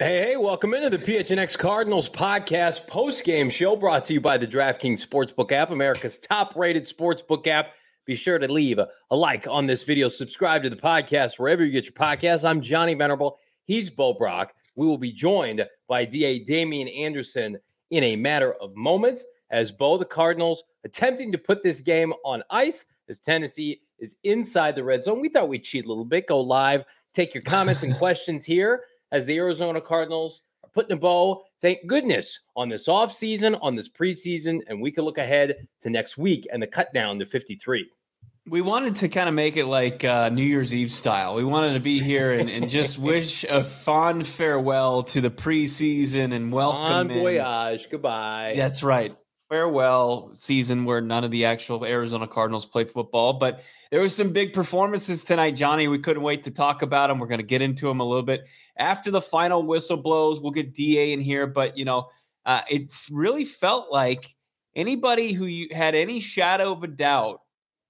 Hey, hey, welcome into the PHNX Cardinals podcast post-game show brought to you by the DraftKings Sportsbook app, America's top-rated sportsbook app. Be sure to leave a, a like on this video, subscribe to the podcast wherever you get your podcasts. I'm Johnny Venerable. He's Bo Brock. We will be joined by DA Damien Anderson in a matter of moments as Bo the Cardinals attempting to put this game on ice as Tennessee is inside the red zone. We thought we'd cheat a little bit, go live, take your comments and questions here as the Arizona Cardinals are putting a bow, thank goodness, on this offseason, on this preseason, and we can look ahead to next week and the cut down to 53. We wanted to kind of make it like uh, New Year's Eve style. We wanted to be here and, and just wish a fond farewell to the preseason and welcome. Bon voyage. Goodbye. That's right farewell season where none of the actual Arizona Cardinals play football. But there was some big performances tonight, Johnny. We couldn't wait to talk about them. We're going to get into them a little bit after the final whistle blows. We'll get Da in here, but you know, uh, it's really felt like anybody who you had any shadow of a doubt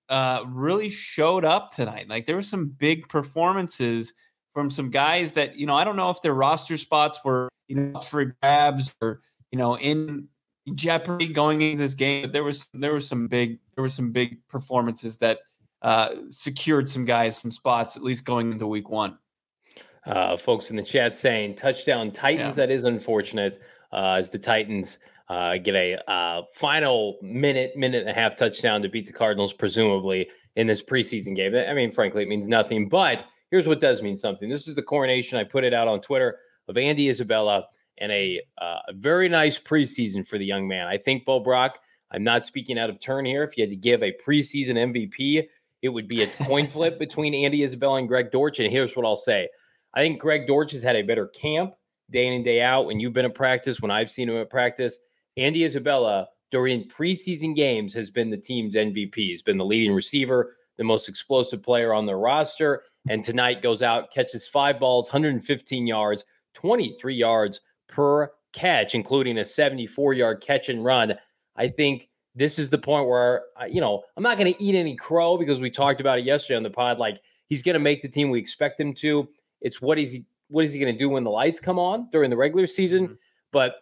uh, really showed up tonight. Like there were some big performances from some guys that you know I don't know if their roster spots were you know for grabs or you know in jeopardy going into this game. There was there were some big there were some big performances that uh, secured some guys some spots at least going into week one. Uh, folks in the chat saying touchdown Titans. Yeah. That is unfortunate uh, as the Titans uh, get a uh, final minute minute and a half touchdown to beat the Cardinals presumably in this preseason game. I mean, frankly, it means nothing. But here's what does mean something. This is the coronation. I put it out on Twitter of Andy Isabella and a, uh, a very nice preseason for the young man. I think Bo Brock, I'm not speaking out of turn here. If you had to give a preseason MVP, it would be a coin flip between Andy Isabella and Greg Dortch. And here's what I'll say I think Greg Dortch has had a better camp day in and day out when you've been at practice, when I've seen him at practice. Andy Isabella during preseason games has been the team's MVP. He's been the leading receiver, the most explosive player on the roster. And tonight goes out, catches five balls, 115 yards, 23 yards per catch, including a 74 yard catch and run. I think this is the point where, you know, I'm not going to eat any crow because we talked about it yesterday on the pod. Like he's going to make the team we expect him to. It's what is he, what is he going to do when the lights come on during the regular season? Mm-hmm. But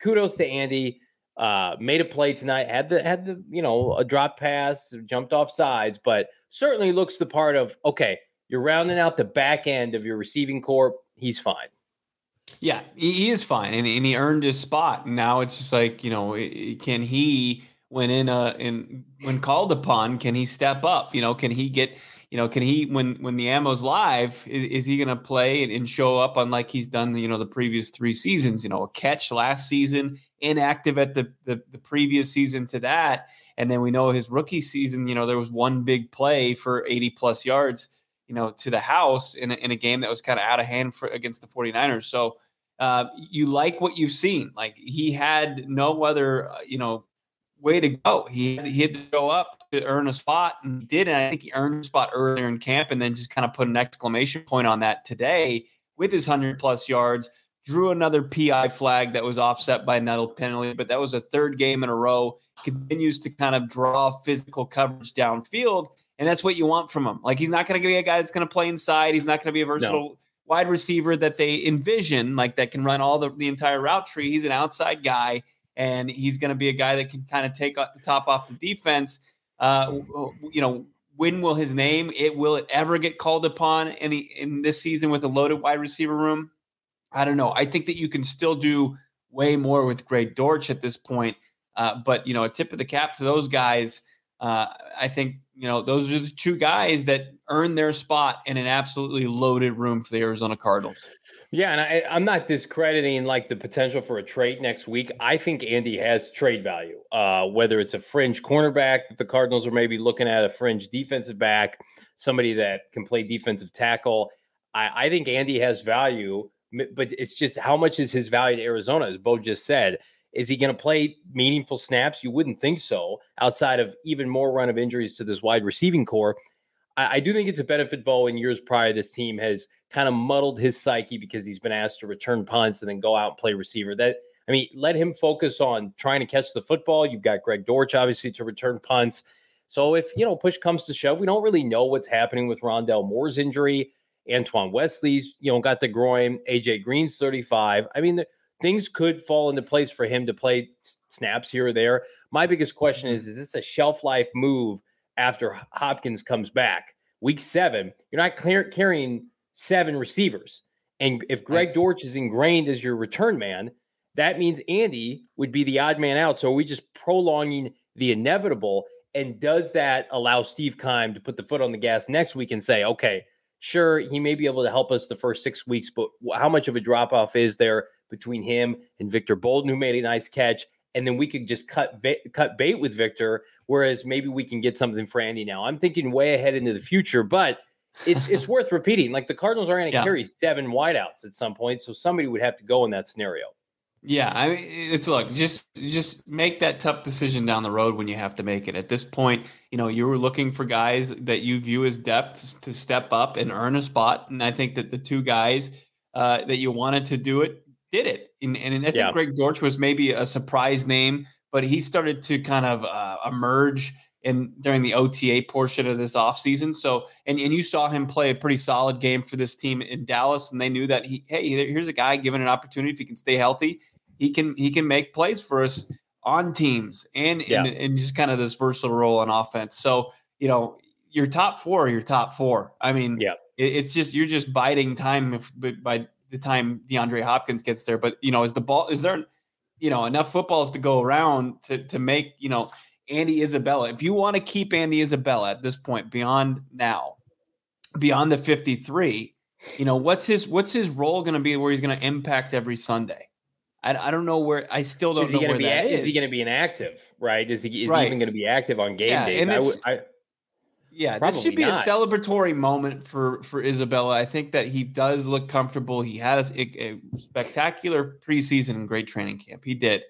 kudos to Andy. Uh, made a play tonight. Had the had the you know a drop pass, jumped off sides, but certainly looks the part of okay. You're rounding out the back end of your receiving corps. He's fine. Yeah, he is fine, and, and he earned his spot. Now it's just like you know, can he when in a in when called upon, can he step up? You know, can he get you know, can he when when the ammo's live, is, is he going to play and, and, show up unlike he's done you know the previous three seasons? You know, a catch last season, inactive at the the, the previous season to that, and then we know his rookie season. You know, there was one big play for eighty plus yards you know, to the house in a, in a game that was kind of out of hand for against the 49ers. So uh, you like what you've seen. Like he had no other, uh, you know, way to go. He had, he had to go up to earn a spot and he did. And I think he earned a spot earlier in camp and then just kind of put an exclamation point on that today with his 100 plus yards. Drew another PI flag that was offset by another penalty, but that was a third game in a row. Continues to kind of draw physical coverage downfield and that's what you want from him. Like he's not going to be a guy that's going to play inside. He's not going to be a versatile no. Wide receiver that they envision, like that can run all the, the entire route tree. He's an outside guy, and he's going to be a guy that can kind of take the top off the defense. Uh, you know, when will his name? It will it ever get called upon in the in this season with a loaded wide receiver room? I don't know. I think that you can still do way more with Greg Dortch at this point. Uh, but you know, a tip of the cap to those guys. Uh, I think you know those are the two guys that earn their spot in an absolutely loaded room for the Arizona Cardinals. Yeah, and I, am not discrediting like the potential for a trade next week. I think Andy has trade value. Uh, whether it's a fringe cornerback that the Cardinals are maybe looking at, a fringe defensive back, somebody that can play defensive tackle. I, I think Andy has value, but it's just how much is his value to Arizona? As Bo just said, is he going to play meaningful snaps? You wouldn't think so. Outside of even more run of injuries to this wide receiving corps, I, I do think it's a benefit. Bo in years prior, this team has kind of muddled his psyche because he's been asked to return punts and then go out and play receiver. That I mean, let him focus on trying to catch the football. You've got Greg Dortch obviously to return punts. So if you know push comes to shove, we don't really know what's happening with Rondale Moore's injury. Antoine Wesley's, you know, got the groin. AJ Green's 35. I mean, things could fall into place for him to play snaps here or there. My biggest question is: mm-hmm. Is this a shelf life move after Hopkins comes back? Week seven, you're not clear, carrying seven receivers. And if Greg Dortch is ingrained as your return man, that means Andy would be the odd man out. So are we just prolonging the inevitable? And does that allow Steve Keim to put the foot on the gas next week and say, okay, sure, he may be able to help us the first six weeks, but how much of a drop off is there between him and Victor Bolden, who made a nice catch? And then we could just cut cut bait with Victor, whereas maybe we can get something for Andy now. I'm thinking way ahead into the future, but it's it's worth repeating. Like the Cardinals are going to yeah. carry seven wideouts at some point, so somebody would have to go in that scenario. Yeah, I mean, it's look, just just make that tough decision down the road when you have to make it. At this point, you know, you were looking for guys that you view as depth to step up and earn a spot, and I think that the two guys uh, that you wanted to do it did it. And, and I think yeah. Greg Dortch was maybe a surprise name, but he started to kind of uh, emerge in during the OTA portion of this offseason. So, and, and you saw him play a pretty solid game for this team in Dallas, and they knew that he, hey, here's a guy given an opportunity. If he can stay healthy, he can he can make plays for us on teams and yeah. and, and just kind of this versatile role on offense. So, you know, your top four are your top four. I mean, yeah, it, it's just you're just biding time if, by the time DeAndre Hopkins gets there. But you know, is the ball is there, you know, enough footballs to go around to to make you know Andy Isabella. If you want to keep Andy Isabella at this point, beyond now, beyond the 53, you know, what's his what's his role going to be where he's going to impact every Sunday? I, I don't know where I still don't is know where be, that is. Is he going to be inactive? Right? Is he is right. he even going to be active on game yeah, days? I. I, yeah, this should be not. a celebratory moment for for Isabella. I think that he does look comfortable. He had a, a spectacular preseason and great training camp. He did,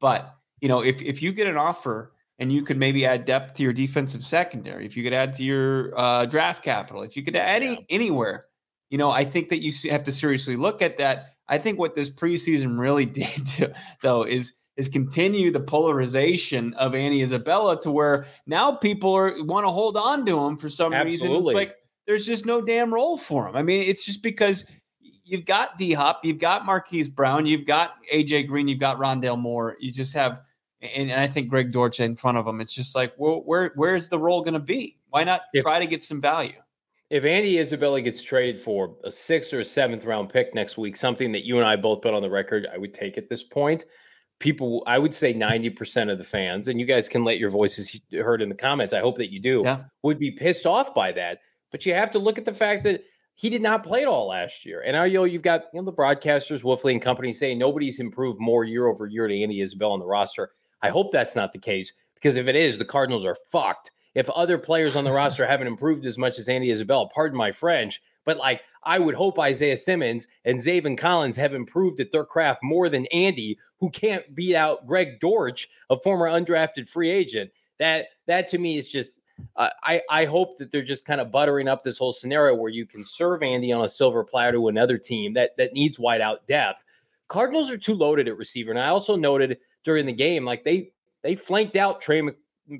but you know, if if you get an offer and you could maybe add depth to your defensive secondary. If you could add to your uh, draft capital, if you could add any, anywhere, you know, I think that you have to seriously look at that. I think what this preseason really did, to, though, is is continue the polarization of Andy Isabella to where now people are want to hold on to him for some Absolutely. reason. It's like there's just no damn role for him. I mean, it's just because you've got D Hop, you've got Marquise Brown, you've got AJ Green, you've got Rondale Moore. You just have and, and I think Greg Dortch in front of him. It's just like, well, where where's the role going to be? Why not if, try to get some value? If Andy Isabella gets traded for a sixth or a seventh round pick next week, something that you and I both put on the record, I would take at this point. People, I would say 90% of the fans, and you guys can let your voices heard in the comments. I hope that you do, yeah. would be pissed off by that. But you have to look at the fact that he did not play at all last year. And I know you've got you know, the broadcasters, Wolfley and company saying nobody's improved more year over year to Andy Isabella on the roster. I hope that's not the case because if it is, the Cardinals are fucked. If other players on the roster haven't improved as much as Andy Isabella, pardon my French, but like I would hope Isaiah Simmons and Zaven Collins have improved at their craft more than Andy, who can't beat out Greg Dortch, a former undrafted free agent. That that to me is just uh, I, I hope that they're just kind of buttering up this whole scenario where you can serve Andy on a silver platter to another team that that needs wideout depth. Cardinals are too loaded at receiver, and I also noted during the game. Like they they flanked out Trey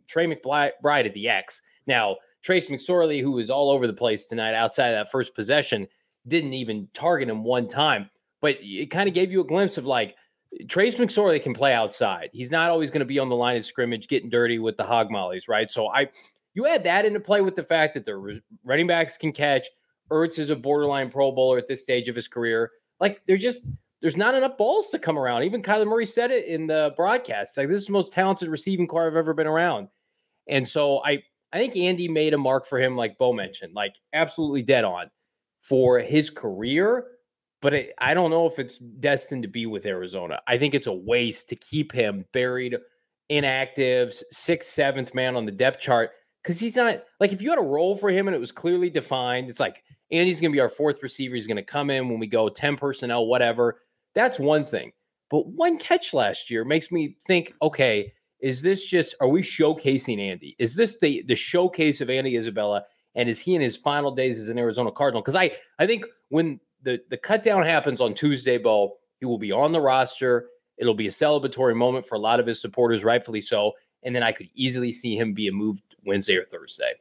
Trey McBride at the X. Now Trace McSorley, who was all over the place tonight outside of that first possession, didn't even target him one time. But it kind of gave you a glimpse of like Trace McSorley can play outside. He's not always going to be on the line of scrimmage getting dirty with the hog mollies, right? So I, you add that into play with the fact that the running backs can catch. Ertz is a borderline Pro Bowler at this stage of his career. Like they're just there's not enough balls to come around. Even Kyler Murray said it in the broadcast. Like this is the most talented receiving corps I've ever been around. And so I I think Andy made a mark for him, like Bo mentioned, like absolutely dead on for his career. But it, I don't know if it's destined to be with Arizona. I think it's a waste to keep him buried inactives, sixth, seventh man on the depth chart because he's not like if you had a role for him and it was clearly defined, it's like Andy's going to be our fourth receiver. He's going to come in when we go 10 personnel, whatever. That's one thing. But one catch last year makes me think, okay, is this just are we showcasing Andy? Is this the the showcase of Andy Isabella? And is he in his final days as an Arizona Cardinal? Because I I think when the the cut down happens on Tuesday, Bo, he will be on the roster. It'll be a celebratory moment for a lot of his supporters, rightfully so. And then I could easily see him be a moved Wednesday or Thursday.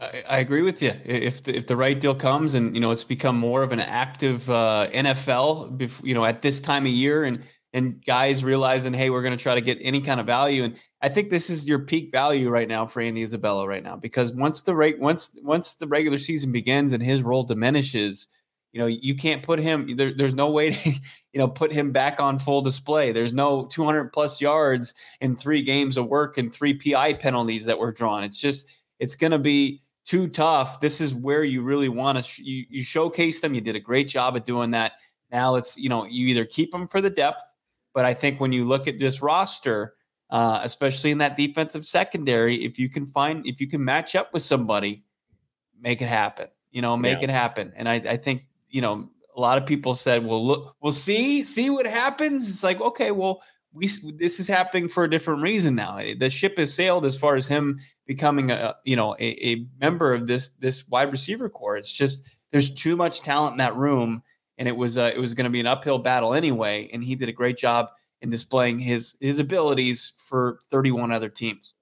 I, I agree with you. If the, if the right deal comes, and you know, it's become more of an active uh, NFL, you know, at this time of year, and and guys realizing, hey, we're going to try to get any kind of value. And I think this is your peak value right now for Andy Isabella right now, because once the rate once once the regular season begins and his role diminishes, you know, you can't put him. There, there's no way to, you know, put him back on full display. There's no 200 plus yards in three games of work and three PI penalties that were drawn. It's just it's going to be too tough. This is where you really want to sh- you, you showcase them. You did a great job at doing that. Now it's you know you either keep them for the depth, but I think when you look at this roster, uh, especially in that defensive secondary, if you can find if you can match up with somebody, make it happen. You know, make yeah. it happen. And I, I think you know a lot of people said, "Well, look, we'll see, see what happens." It's like, okay, well, we this is happening for a different reason now. The ship has sailed as far as him becoming a you know a, a member of this this wide receiver corps. It's just there's too much talent in that room, and it was uh, it was going to be an uphill battle anyway. And he did a great job in displaying his his abilities for 31 other teams.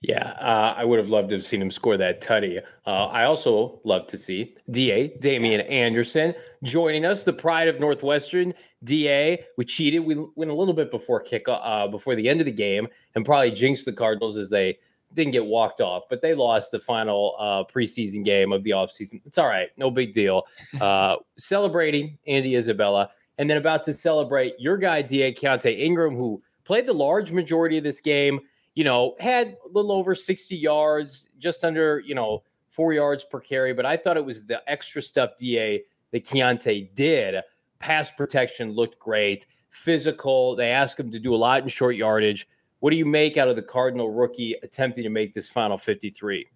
Yeah, uh, I would have loved to have seen him score that tutty. Uh, I also love to see DA Damien Anderson joining us, the pride of Northwestern. DA, we cheated. We went a little bit before kick uh, before the end of the game, and probably jinxed the Cardinals as they didn't get walked off, but they lost the final uh, preseason game of the offseason. It's all right, no big deal. Uh, celebrating Andy Isabella, and then about to celebrate your guy Da Keaontay Ingram, who played the large majority of this game you know, had a little over 60 yards, just under, you know, four yards per carry. But I thought it was the extra stuff DA that Keaontay did. Pass protection looked great, physical. They asked him to do a lot in short yardage. What do you make out of the Cardinal rookie attempting to make this final 53?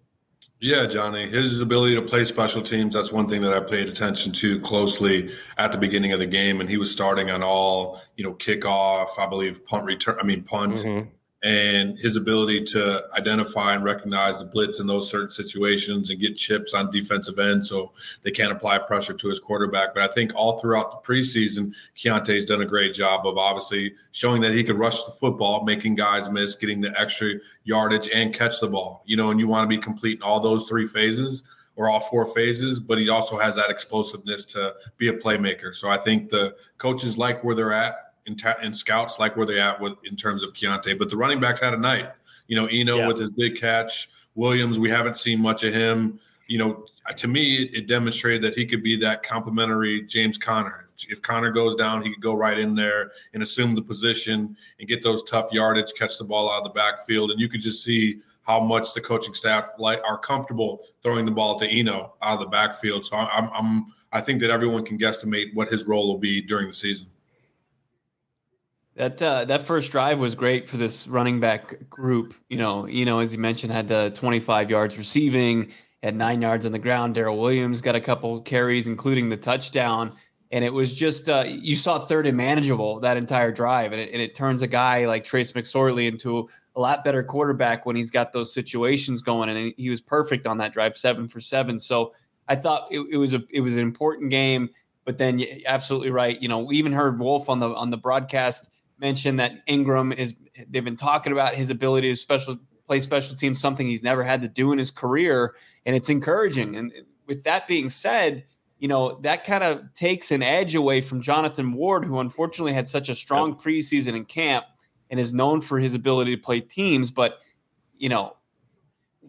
Yeah, Johnny, his ability to play special teams, that's one thing that I paid attention to closely at the beginning of the game. And he was starting on all, you know, kickoff, I believe punt return, I mean, punt, mm-hmm and his ability to identify and recognize the blitz in those certain situations and get chips on defensive end so they can't apply pressure to his quarterback. But I think all throughout the preseason, Keaontay's done a great job of obviously showing that he could rush the football, making guys miss, getting the extra yardage, and catch the ball. You know, and you want to be complete in all those three phases or all four phases, but he also has that explosiveness to be a playmaker. So I think the coaches like where they're at in, ta- in scouts like where they at with in terms of Keaontay. But the running backs had a night. You know, Eno yeah. with his big catch. Williams, we haven't seen much of him. You know, to me, it, it demonstrated that he could be that complementary James Conner. If, if Conner goes down, he could go right in there and assume the position and get those tough yardage, catch the ball out of the backfield, and you could just see how much the coaching staff like are comfortable throwing the ball to Eno out of the backfield. So I'm, I'm I think that everyone can guesstimate what his role will be during the season. That uh, that first drive was great for this running back group. You know, you know, as you mentioned, had the 25 yards receiving, had nine yards on the ground. Darrel Williams got a couple carries, including the touchdown. And it was just uh, you saw third and manageable that entire drive, and it, and it turns a guy like Trace McSorley into a lot better quarterback when he's got those situations going. And he was perfect on that drive, seven for seven. So I thought it, it was a it was an important game. But then, absolutely right. You know, we even heard Wolf on the on the broadcast mentioned that Ingram is they've been talking about his ability to special play special teams, something he's never had to do in his career, and it's encouraging. And with that being said, you know, that kind of takes an edge away from Jonathan Ward, who unfortunately had such a strong preseason in camp and is known for his ability to play teams. But, you know,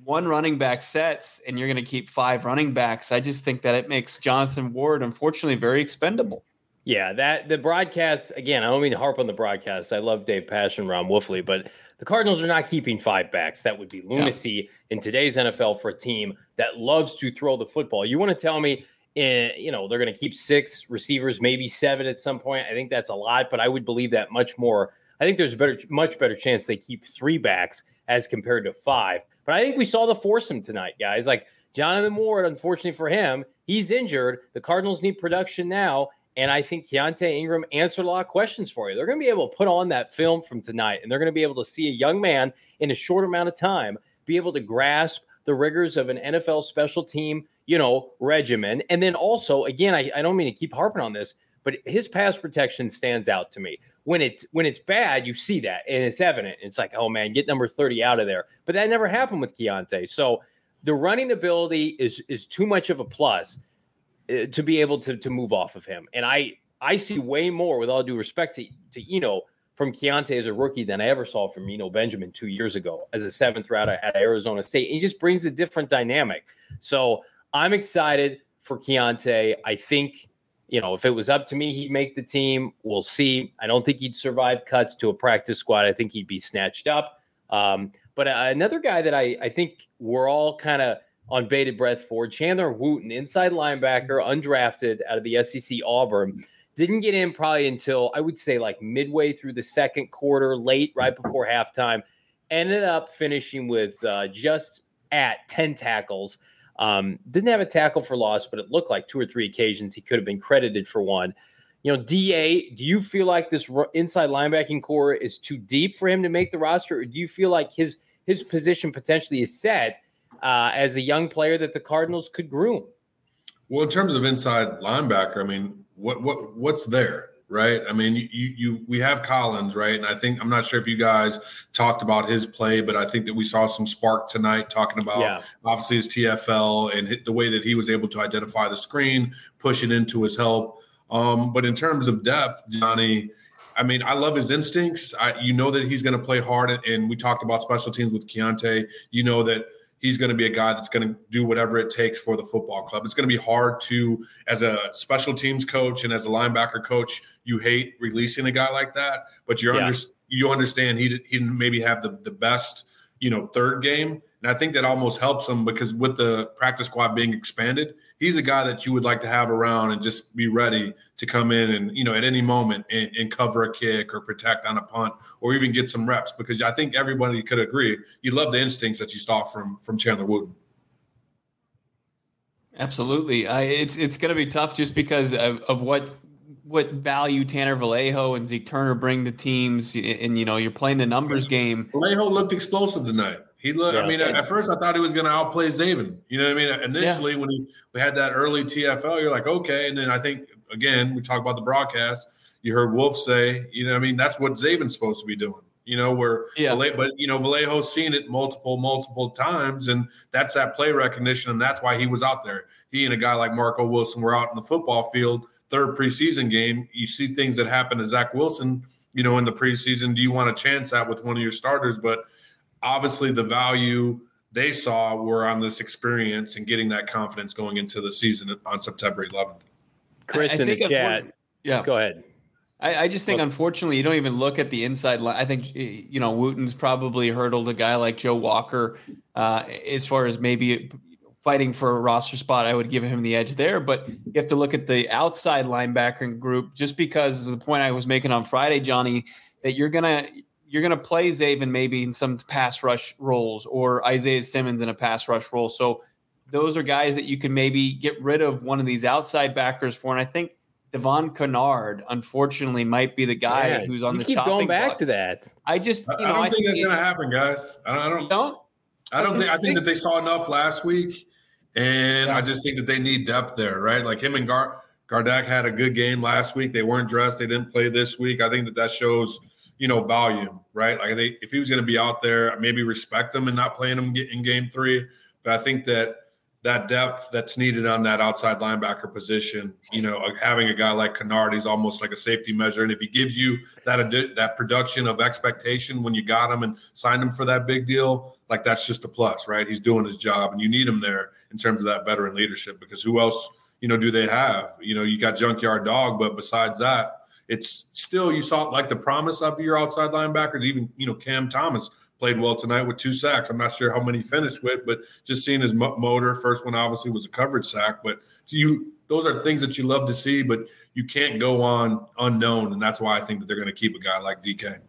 one running back sets and you're going to keep five running backs. I just think that it makes Jonathan Ward, unfortunately, very expendable. Yeah, that the broadcast again. I don't mean to harp on the broadcast. I love Dave Pasch, Ron Wolfley, but the Cardinals are not keeping five backs. That would be lunacy in today's NFL for a team that loves to throw the football. You want to tell me, in, you know, they're going to keep six receivers, maybe seven at some point. I think that's a lot, but I would believe that much more. I think there's a better, much better chance they keep three backs as compared to five. But I think we saw the foursome tonight, guys. Like Jonathan Ward, unfortunately for him, he's injured. The Cardinals need production now. And I think Keaontay Ingram answered a lot of questions for you. They're going to be able to put on that film from tonight, and they're going to be able to see a young man in a short amount of time be able to grasp the rigors of an NFL special team, you know, regimen. And then also, again, I, I don't mean to keep harping on this, but his pass protection stands out to me. When it's when it's bad, you see that and it's evident. It's like, oh man, get number 30 out of there. But that never happened with Keaontay. So the running ability is is too much of a plus to be able to to move off of him. And I I see way more, with all due respect to to Eno, from Keaontay as a rookie than I ever saw from Eno Benjamin two years ago as a seventh rounder at Arizona State. He just brings a different dynamic. So I'm excited for Keaontay. I think you know, if it was up to me, he'd make the team. We'll see. I don't think he'd survive cuts to a practice squad. I think he'd be snatched up. Um, but uh, another guy that I, I think we're all kind of on bated breath for, Chandler Wooten, inside linebacker, undrafted out of the SEC Auburn, didn't get in probably until I would say like midway through the second quarter, late, right before halftime. Ended up finishing with uh, just at 10 tackles. Um, didn't have a tackle for loss, but it looked like two or three occasions he could have been credited for one. You know, DA, do you feel like this inside linebacking corps is too deep for him to make the roster, or do you feel like his his position potentially is set uh, as a young player that the Cardinals could groom? Well, in terms of inside linebacker, I mean, what what what's there? right? I mean, you, you we have Collins, right? And I think I'm not sure if you guys talked about his play, but I think that we saw some spark tonight talking about yeah. obviously his TFL and the way that he was able to identify the screen, push it into his help. Um, but in terms of depth, Johnny, I mean, I love his instincts. I, you know that he's going to play hard, and we talked about special teams with Keaontay. You know that he's going to be a guy that's going to do whatever it takes for the football club. It's going to be hard to, as a special teams coach and as a linebacker coach, you hate releasing a guy like that, but you yeah. under, you understand he he didn't maybe have the the best you know third game, and I think that almost helps him because with the practice squad being expanded, he's a guy that you would like to have around and just be ready to come in and you know at any moment and, and cover a kick or protect on a punt or even get some reps because I think everybody could agree you love the instincts that you saw from from Chandler Wooten. Absolutely, I, it's it's going to be tough just because of, of what what value Tanner Vallejo and Zeke Turner bring to teams, and you know you're playing the numbers game. Vallejo looked explosive tonight. He looked. Yeah. I mean, at first I thought he was going to outplay Zaven. You know what I mean? Initially, yeah. when he we had that early TFL, you're like, okay. And then I think again, we talk about the broadcast. You heard Wolf say, you know, I mean, that's what Zaven's supposed to be doing. You know, where yeah, but you know, Vallejo's seen it multiple, multiple times, and that's that play recognition, and that's why he was out there. He and a guy like Marco Wilson were out in the football field third preseason game, you see things that happen to Zach Wilson, you know, in the preseason. Do you want to chance that with one of your starters? But obviously, the value they saw were on this experience and getting that confidence going into the season on September 11th. Chris I, I in the chat. Yeah. Go ahead. I, I, just think, unfortunately, you don't even look at the inside line. I think, you know, Wooten's probably hurdled a guy like Joe Walker uh, as far as maybe fighting for a roster spot, I would give him the edge there. But you have to look at the outside linebacker group just because of the point I was making on Friday, Johnny, that you're gonna you're gonna play Zaven maybe in some pass rush roles or Isaiah Simmons in a pass rush role. So those are guys that you can maybe get rid of one of these outside backers for. And I think Devon Kennard, unfortunately, might be the guy yeah, who's on you the keep going back block. to that. I just, you know, I don't I think, think that's going to happen, guys. I don't. I don't. don't? I don't think. I think that they saw enough last week and yeah. I just think that they need depth there, right? Like him and Gar- Gardeck had a good game last week. They weren't dressed. They didn't play this week. I think that that shows, you know, volume, right? Like they, if he was going to be out there, maybe respect him and not playing him in game three. But I think that that depth that's needed on that outside linebacker position. You know, uh, having a guy like Kennard, he's almost like a safety measure. And if he gives you that that production of expectation when you got him and signed him for that big deal, like that's just a plus, right? He's doing his job, and you need him there in terms of that veteran leadership because who else, you know, do they have? You know, you got Junkyard Dog, but besides that, it's still you saw like the promise of your outside linebackers. Even you know Cam Thomas played well tonight with two sacks. I'm not sure how many finished with, but just seeing his motor, first one obviously was a coverage sack, but you those are things that you love to see, but you can't go on unknown, and that's why I think that they're going to keep a guy like DK.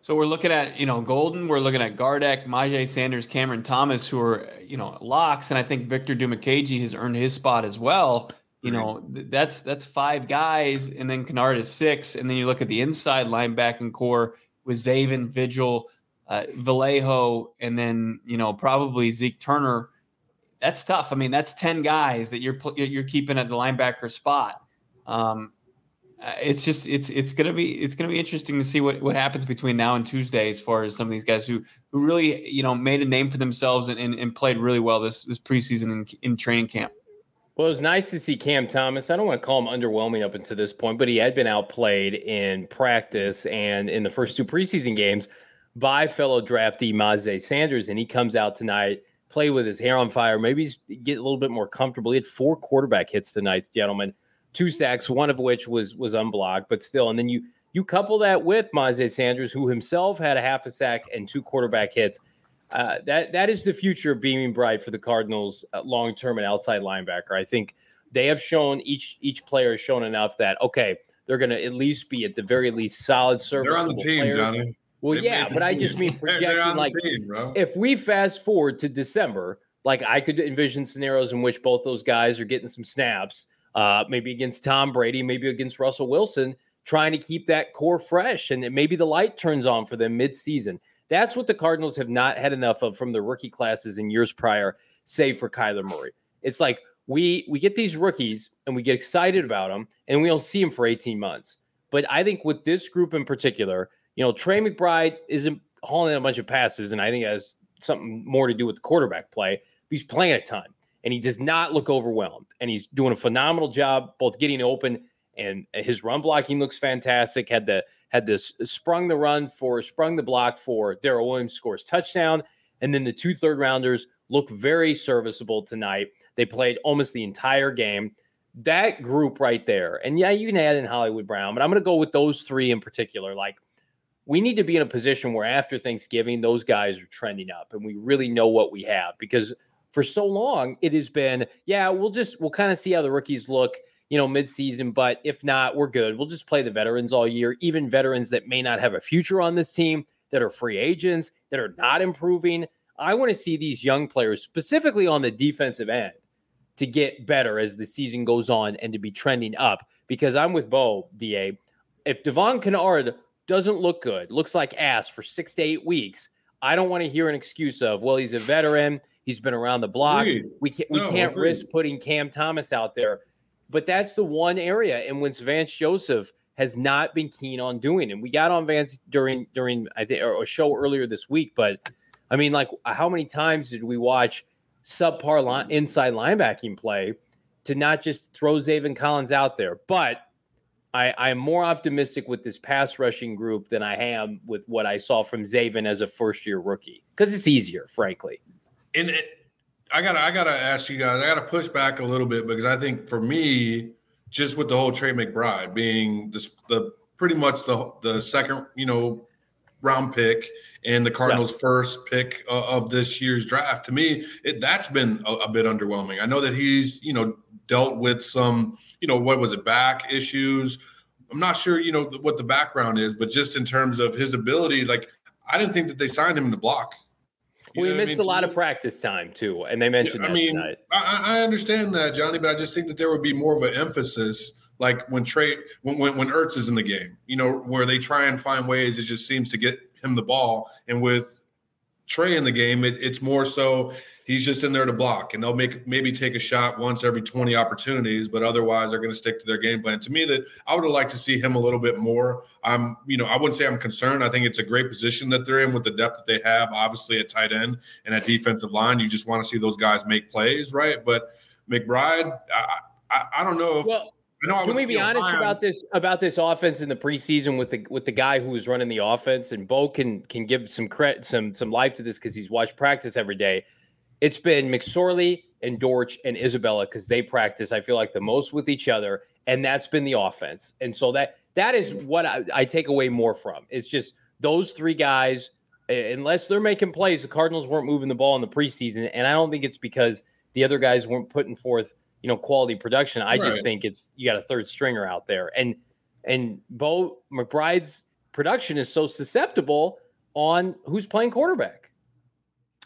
So we're looking at you know Golden, we're looking at Gardeck, Myjai Sanders, Cameron Thomas, who are you know locks, and I think Victor Dimukeje has earned his spot as well. You know that's that's five guys, and then Kennard is six, and then you look at the inside linebacking corps with Zaven, Vigil, uh, Vallejo, and then you know probably Zeke Turner. That's tough. I mean, that's ten guys that you're you're keeping at the linebacker spot. Um, uh, it's just it's it's gonna be it's gonna be interesting to see what what happens between now and Tuesday as far as some of these guys who who really you know made a name for themselves and, and, and played really well this this preseason in, in training camp. Well, it was nice to see Cam Thomas. I don't want to call him underwhelming up until this point, but he had been outplayed in practice and in the first two preseason games by fellow draftee Myjai Sanders, and he comes out tonight, play with his hair on fire. Maybe he's get a little bit more comfortable. He had four quarterback hits tonight, gentlemen, two sacks, one of which was was unblocked, but still. And then you you couple that with Myjai Sanders, who himself had a half a sack and two quarterback hits. Uh, that that is the future beaming bright for the Cardinals uh, long term and outside linebacker. I think they have shown each each player has shown enough that okay, they're going to at least be at the very least solid service. They're on the team, players. Johnny. Well, they yeah, but I just mean projecting like team, if we fast forward to December, like I could envision scenarios in which both those guys are getting some snaps, uh, maybe against Tom Brady, maybe against Russell Wilson, trying to keep that core fresh, and maybe the light turns on for them mid-season. That's what the Cardinals have not had enough of from the rookie classes in years prior, save for Kyler Murray. It's like we we get these rookies and we get excited about them, and we don't see them for 18 months. But I think with this group in particular, you know, Trey McBride isn't hauling in a bunch of passes, and I think it has something more to do with the quarterback play. He's playing a ton, and he does not look overwhelmed, and he's doing a phenomenal job both getting open and his run blocking looks fantastic. Had the had this sprung the run for sprung the block for Darrel Williams scores touchdown, and then the two third rounders look very serviceable tonight. They played almost the entire game. That group right there, and yeah, you can add in Hollywood Brown, but I'm going to go with those three in particular. Like we need to be in a position where after Thanksgiving, those guys are trending up and we really know what we have because for so long it has been, yeah, we'll just, we'll kind of see how the rookies look, you know, midseason. But if not, we're good. We'll just play the veterans all year, even veterans that may not have a future on this team, that are free agents, that are not improving. I want to see these young players, specifically on the defensive end, to get better as the season goes on and to be trending up because I'm with Bo, DA. If Devon Kennard doesn't look good, looks like ass for six to eight weeks, I don't want to hear an excuse of, well, he's a veteran, he's been around the block. Agreed. We can't we no, can't agreed. risk putting Cam Thomas out there. But that's the one area in which Vance Joseph has not been keen on doing. And we got on Vance during during I think a show earlier this week. But I mean, like, how many times did we watch subpar line, inside linebacking play to not just throw Zaven Collins out there? But I, I'm more optimistic with this pass rushing group than I am with what I saw from Zaven as a first year rookie because it's easier, frankly. And it, I gotta I gotta ask you guys, I gotta push back a little bit because I think for me, just with the whole Trey McBride being this the pretty much the the second you know round pick and the Cardinals' yeah. first pick uh, of this year's draft. To me, it, that's been a, a, bit underwhelming. I know that he's you know dealt with some, you know, what was it, back issues. I'm not sure, you know, what the background is, but just in terms of his ability, like I didn't think that they signed him in the block. You he missed I mean? a lot of practice time too, and they mentioned yeah, I mean, tonight. I, I understand that, Johnny, but I just think that there would be more of an emphasis, like when Trey, when, when when Ertz is in the game, you know, where they try and find ways. It just seems to get him the ball, and with Trey in the game, it, it's more so he's just in there to block, and they'll make maybe take a shot once every 20 opportunities, but otherwise they're going to stick to their game plan. To me, that I would have liked to see him a little bit more. I'm, you know, I wouldn't say I'm concerned. I think it's a great position that they're in with the depth that they have, obviously at tight end and at defensive line. You just want to see those guys make plays, right? But McBride, I, I, I don't know if. Well, can we be honest about this about this offense in the preseason with the with the guy who was running the offense? And Bo can can give some credit, some some life to this because he's watched practice every day. It's been McSorley and Dortch and Isabella because they practice. I feel like the most with each other, and that's been the offense. And so that that is what I, I take away more from. It's just those three guys. Unless they're making plays, the Cardinals weren't moving the ball in the preseason, and I don't think it's because the other guys weren't putting forth you know quality production. I right. just think it's you got a third stringer out there, and and Bo McBride's production is so susceptible on who's playing quarterback.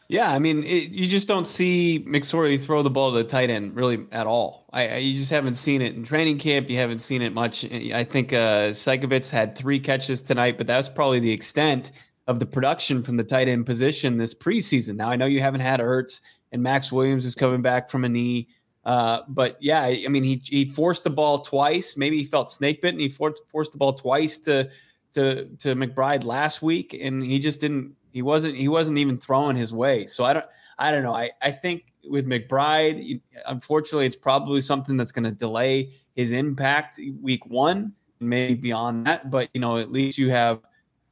Yeah, I mean, it, you just don't see McSorley throw the ball to the tight end really at all. I, I, you just haven't seen it in training camp. You haven't seen it much. I think uh, had three catches tonight, but that's probably the extent of the production from the tight end position this preseason. Now I know you haven't had Ertz, and Maxx Williams is coming back from a knee. Uh, but yeah, I mean, he he forced the ball twice. Maybe he felt snake bitten. He forced forced the ball twice to to to McBride last week, and he just didn't. He wasn't. He wasn't even throwing his way. So I don't. I don't know. I I think with McBride, unfortunately, it's probably something that's going to delay his impact week one and maybe beyond that. But you know, at least you have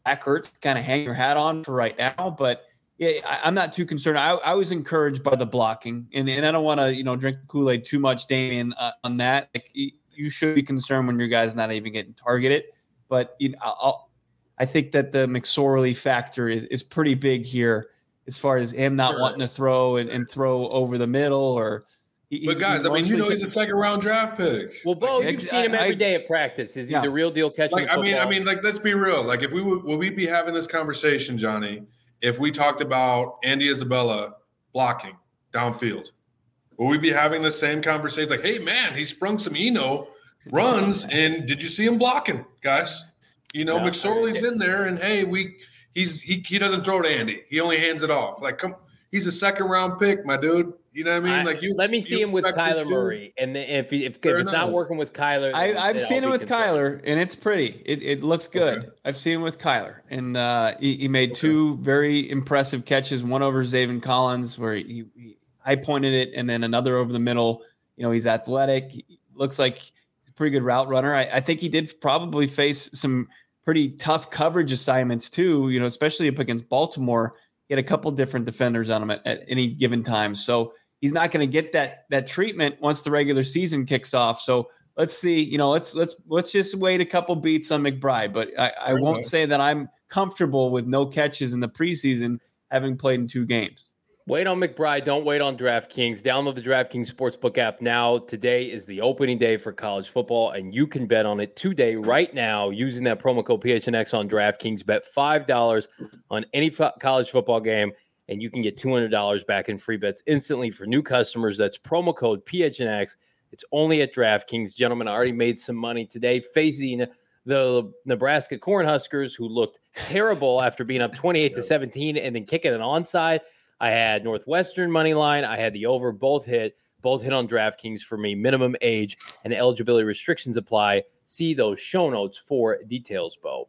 Eckert to kind of hang your hat on for right now. But yeah, I, am not too concerned. I, I, was encouraged by the blocking, and, and I don't want to, you know, drink Kool Aid too much, Damien, uh, on that. Like, you should be concerned when your guy's not even getting targeted. But you know, I'll, I think that the McSorley factor is, is pretty big here as far as him not sure. wanting to throw and, and throw over the middle or. But guys, I mean, you know, he's a second round draft pick. Well, Bo, you've seen him every day at practice. Is he yeah. the real deal catching? Like, I mean, I mean, like, let's be real. Like, if we would, will we be having this conversation, Johnny? If we talked about Andy Isabella blocking downfield? Will we be having the same conversation? Like, hey, man, he sprung some Eno runs, and did you see him blocking, guys? You know, yeah, McSorley's in there, and hey, we he's he he doesn't throw to Andy. He only hands it off. Like, come, he's a second round pick, my dude. You know what I mean? Like you. Let me see him with Kyler Murray, and if if, if it's not working with Kyler, I, have seen him with concerned. Kyler, and it's pretty. It, it looks good. Okay. I've seen him with Kyler, and uh, he, he, made okay. two very impressive catches. One over Zaven Collins, where he, he high pointed it, and then another over the middle. You know, he's athletic. He looks like he's a pretty good route runner. I, I think he did probably face some pretty tough coverage assignments too. You know, especially up against Baltimore. He had a couple different defenders on him at, at any given time. So he's not going to get that that treatment once the regular season kicks off. So let's see. You know, let's let's let's just wait a couple beats on McBride. But I, I won't say that I'm comfortable with no catches in the preseason, having played in two games. Wait on McBride. Don't wait on DraftKings. Download the DraftKings Sportsbook app now. Today is the opening day for college football, and you can bet on it today, right now, using that promo code PHNX on DraftKings. Bet $5 on any college football game and you can get $200 back in free bets instantly for new customers. That's promo code PHNX. It's only at DraftKings. Gentlemen, I already made some money today facing the Nebraska Cornhuskers, who looked terrible after being up 28 to 17 and then kicking an onside. I had Northwestern money line. I had the over. Both hit. Both hit on DraftKings for me. Minimum age and eligibility restrictions apply. See those show notes for details, Bo.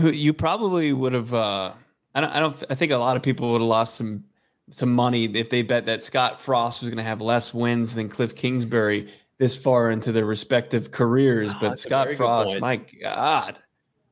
You probably would have uh, I don't, I don't. I think a lot of people would have lost some some money if they bet that Scott Frost was going to have less wins than Cliff Kingsbury this far into their respective careers. Oh, but Scott Frost, my God,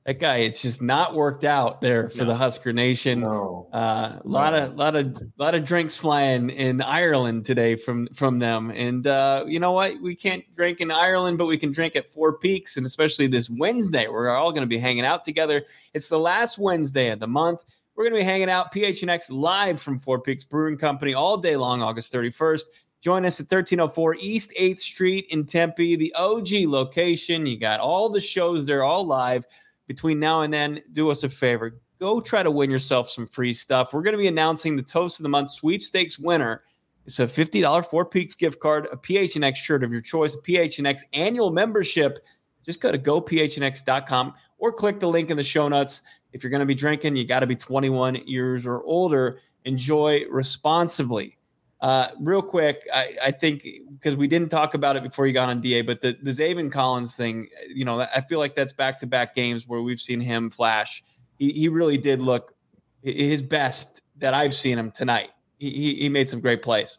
that guy, it's just not worked out there for no. the Husker Nation. No. Uh, a lot no. of, lot of, lot of drinks flying in Ireland today from from them. And uh, you know what? We can't drink in Ireland, but we can drink at Four Peaks, and especially this Wednesday, we're all going to be hanging out together. It's the last Wednesday of the month. We're going to be hanging out PHNX live from Four Peaks Brewing Company all day long, August 31st. Join us at 1304 East 8th Street in Tempe, the OG location. You got all the shows there, all live. Between now and then, do us a favor. Go try to win yourself some free stuff. We're going to be announcing the Toast of the Month sweepstakes winner. It's a $50 Four Peaks gift card, a PHNX shirt of your choice, a PHNX annual membership. Just go to gophnx.com or click the link in the show notes. If you're going to be drinking, you got to be 21 years or older. Enjoy responsibly. Uh, real quick, I, I think because we didn't talk about it before you got on DA, but the the Zaven Collins thing, you know, I feel like that's back to back games where we've seen him flash. He, he really did look his best that I've seen him tonight. He, he made some great plays.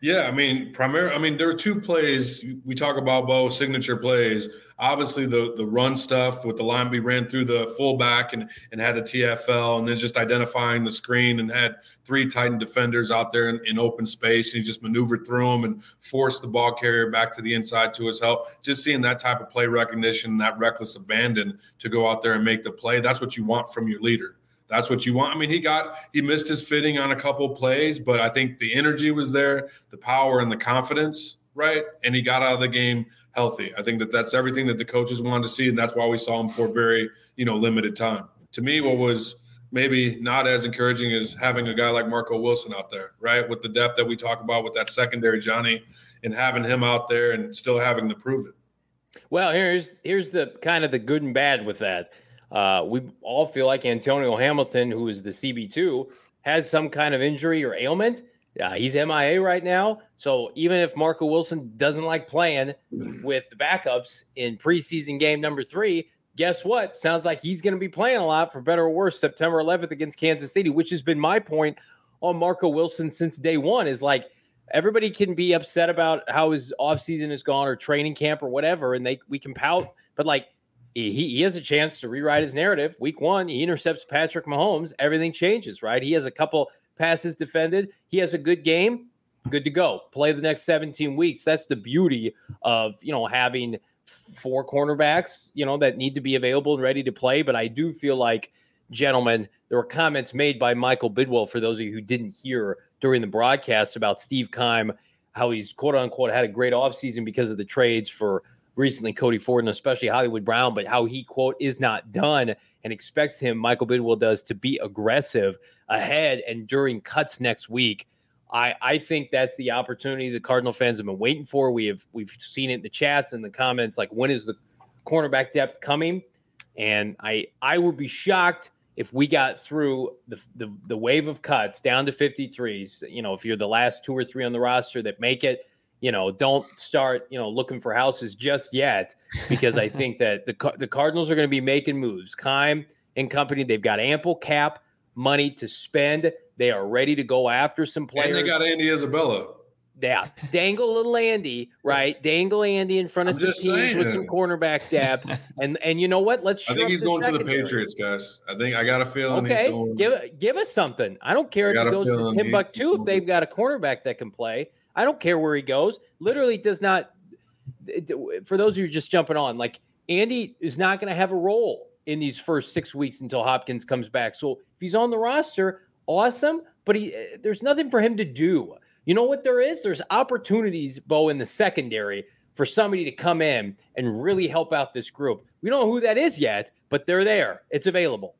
Yeah, I mean, primarily, I mean, there are two plays we talk about both signature plays. Obviously, the the run stuff with the line we ran through the fullback and and had a TFL, and then just identifying the screen and had three Titan defenders out there in, in open space, and he just maneuvered through them and forced the ball carrier back to the inside to his help. Just seeing that type of play recognition, that reckless abandon to go out there and make the play. That's what you want from your leader that's what you want. I mean, he got he missed his fitting on a couple plays, but I think the energy was there, the power and the confidence, right? And he got out of the game healthy. I think that that's everything that the coaches wanted to see, and that's why we saw him for very you know limited time. To me, what was maybe not as encouraging is having a guy like Marco Wilson out there, right? With the depth that we talk about with that secondary Johnny, and having him out there and still having to prove it. Well, here's here's the kind of the good and bad with that. Uh, we all feel like Antonio Hamilton, who is the CB2, has some kind of injury or ailment. Uh, he's MIA right now. So even if Marco Wilson doesn't like playing with the backups in preseason game number three, guess what? Sounds like he's going to be playing a lot for better or worse September 11th against Kansas City, which has been my point on Marco Wilson since day one is like everybody can be upset about how his offseason is gone or training camp or whatever, and they we can pout, but like he, he has a chance to rewrite his narrative. Week one, he intercepts Patrick Mahomes. Everything changes, right? He has a couple passes defended. He has a good game. Good to go. Play the next 17 weeks. That's the beauty of, you know, having four cornerbacks, you know, that need to be available and ready to play. But I do feel like, gentlemen, there were comments made by Michael Bidwill, for those of you who didn't hear during the broadcast about Steve Keim, how he's quote unquote had a great offseason because of the trades for recently Cody Ford and especially Hollywood Brown, but how he quote is not done and expects him, Michael Bidwill does, to be aggressive ahead and during cuts next week. I, I think that's the opportunity the Cardinal fans have been waiting for. We have we've seen it in the chats and the comments, like when is the cornerback depth coming? And I I would be shocked if we got through the, the the wave of cuts down to 53s. You know, if you're the last two or three on the roster that make it, you know, don't start, you know, looking for houses just yet because I think that the the Cardinals are going to be making moves. Keim and company, they've got ample cap money to spend. They are ready to go after some players. And they got Andy Isabella. Yeah, dangle little Andy, right? Dangle Andy in front of I'm some teams saying. with some cornerback depth, and and you know what? Let's. I think he's going secondary. to the Patriots, guys. I think I got a feeling. He's going okay, give give us something. I don't care if it goes to Timbuktu if they've got a cornerback that can play. I don't care where he goes. Literally does not. For those of you just jumping on, like Andy is not going to have a role in these first six weeks until Hopkins comes back. So if he's on the roster, awesome. But he, eh, there's nothing for him to do. You know what there is? There's opportunities, Bo, in the secondary for somebody to come in and really help out this group. We don't know who that is yet, but they're there. It's available.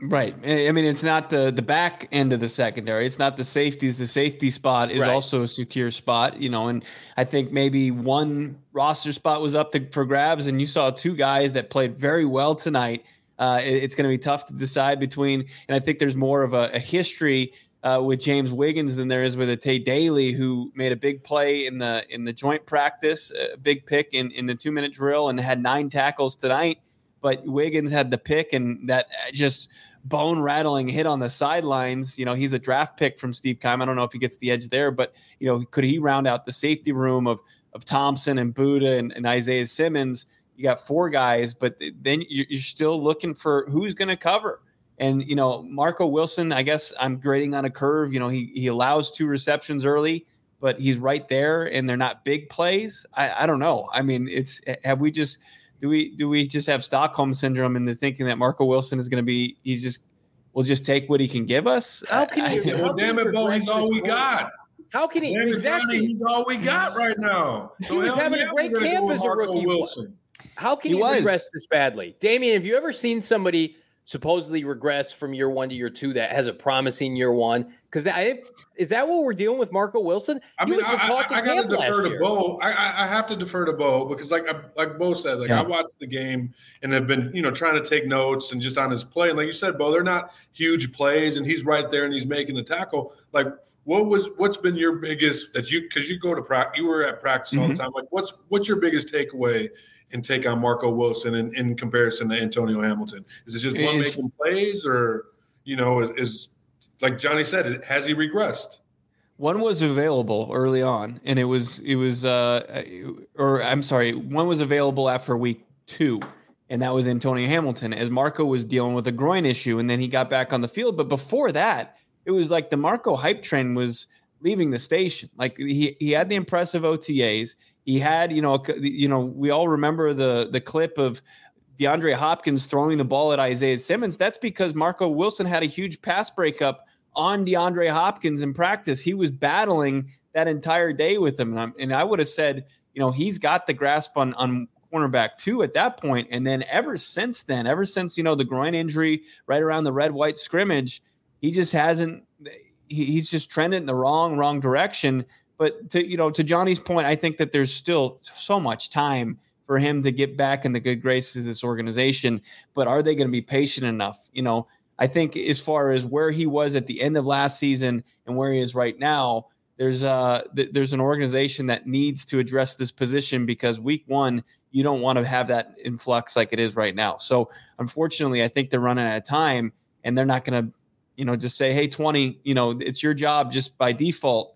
Right. I mean, it's not the the back end of the secondary. It's not the safeties. The safety spot is right. also a secure spot, you know. And I think maybe one roster spot was up to, for grabs, and you saw two guys that played very well tonight. Uh, it, it's going to be tough to decide between. And I think there's more of a, a history uh, with James Wiggins than there is with a Tae Daley, who made a big play in the in the joint practice, a big pick in in the two minute drill, and had nine tackles tonight. But Wiggins had the pick, and that just bone rattling hit on the sidelines. You know, he's a draft pick from Steve Keim. I don't know if he gets the edge there, but you know, could he round out the safety room of of Thompson and Budda and, and Isaiah Simmons? You got four guys, but then you're still looking for who's going to cover. And you know, Marco Wilson, I guess I'm grading on a curve. You know, he he allows two receptions early, but he's right there, and they're not big plays. I, I don't know. I mean, it's eh, have we just do we do we just have Stockholm syndrome and the thinking that Marco Wilson is going to be he's just we'll just take what he can give us? How can you? well, damn it, Bo, he's all we got. How can he? Damn exactly. Johnny, he's all we got right now. So he was having yeah, a great camp as a rookie. Wilson. How can he you regress this badly, Damien? Have you ever seen somebody supposedly regressed from year one to year two that has a promising year one? Because I is that what we're dealing with Marco Wilson? I He mean, I, I, I got to defer to. Bo. I, I, have to defer to Bo because, like, like Bo said, like Yeah. I watched the game and have been, you know, trying to take notes and just on his play. And like you said, Bo, they're not huge plays, and he's right there and he's making the tackle. Like, what was what's been your biggest that you because you go to practice, you were at practice all the Mhm. time. Like, what's what's your biggest takeaway? And take on Marco Wilson in, in comparison to Antonio Hamilton. Is it just one Is- making plays, or you know, is, is like Johnny said, has he regressed? One was available early on, and it was it was uh, or I'm sorry, one was available after week two, and that was Antonio Hamilton as Marco was dealing with a groin issue, and then he got back on the field. But before that, it was like the Marco hype train was leaving the station. Like he he had the impressive OTAs. He had you know you know we all remember the the clip of DeAndre Hopkins throwing the ball at Isaiah Simmons. That's because Marco Wilson had a huge pass breakup on DeAndre Hopkins in practice. He was battling that entire day with him. And, and I would have said, you know, he's got the grasp on, on cornerback too at that point. And then ever since then, ever since, you know, the groin injury right around the red white scrimmage, he just hasn't, he, he's just trending in the wrong, wrong direction. But to, you know, to Johnny's point, I think that there's still so much time for him to get back in the good graces of this organization. But are they going to be patient enough? You know, I think as far as where he was at the end of last season and where he is right now, there's uh th- there's an organization that needs to address this position because week one you don't want to have that influx like it is right now. So unfortunately, I think they're running out of time and they're not going to, you know, just say, hey, twenty, you know, it's your job just by default.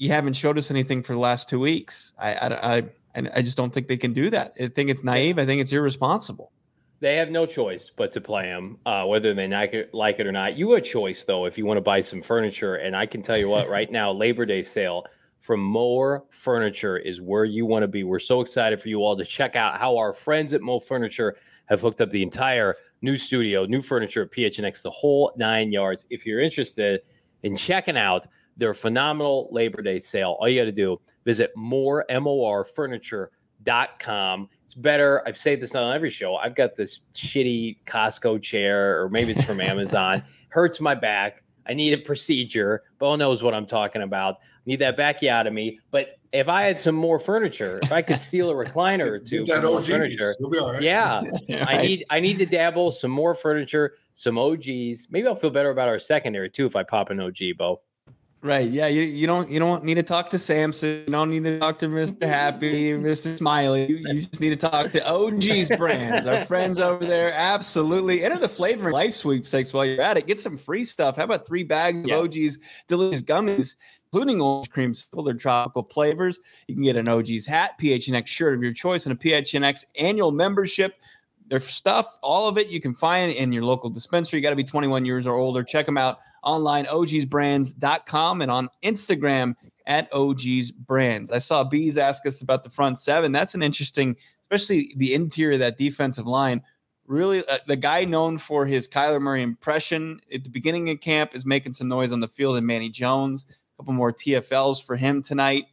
You haven't showed us anything for the last two weeks. I I I, I just don't think they can do that. I think it's naive. I think it's irresponsible. They have no choice but to play him, uh, whether they like it, like it or not. You have a choice though if you want to buy some furniture, and I can tell you what, right now Labor Day sale from Mor Furniture is where you want to be. We're so excited for you all to check out how our friends at Mor Furniture have hooked up the entire new studio, new furniture at PHNX, the whole nine yards. If you're interested in checking out their phenomenal Labor Day sale, all you got to do visit more M-O-R furniture.com. It's better. I've said this on every show. I've got this shitty Costco chair, or maybe it's from Amazon. Hurts my back. I need a procedure. Bo knows what I'm talking about. Need that backiotomy. But if I had some more furniture, if I could steal a recliner or two that OGs. furniture, You'll be all right. yeah, I need I need to dabble some more furniture, some OGs. Maybe I'll feel better about our secondary too if I pop an OG, Bo. Right. Yeah. You, you don't you don't need to talk to Samson. You don't need to talk to Mr. Happy, Mr. Smiley. You, you just need to talk to OG's brands. Our friends over there. Absolutely. Enter the flavor and life sweepstakes while you're at it. Get some free stuff. How about three bags Yeah. of OG's delicious gummies, including orange cream, their tropical flavors. You can get an OG's hat, PHNX shirt of your choice, and a PHNX annual membership. Their stuff, all of it, you can find in your local dispensary. You got to be 21 years or older. Check them out online, ogsbrands.com, and on Instagram at ogsbrands. I saw Bees ask us about the front seven. That's an interesting, especially the interior that defensive line. Really, uh, the guy known for his Kyler Murray impression at the beginning of camp is making some noise on the field, and Manny Jones. A couple more TFLs for him tonight.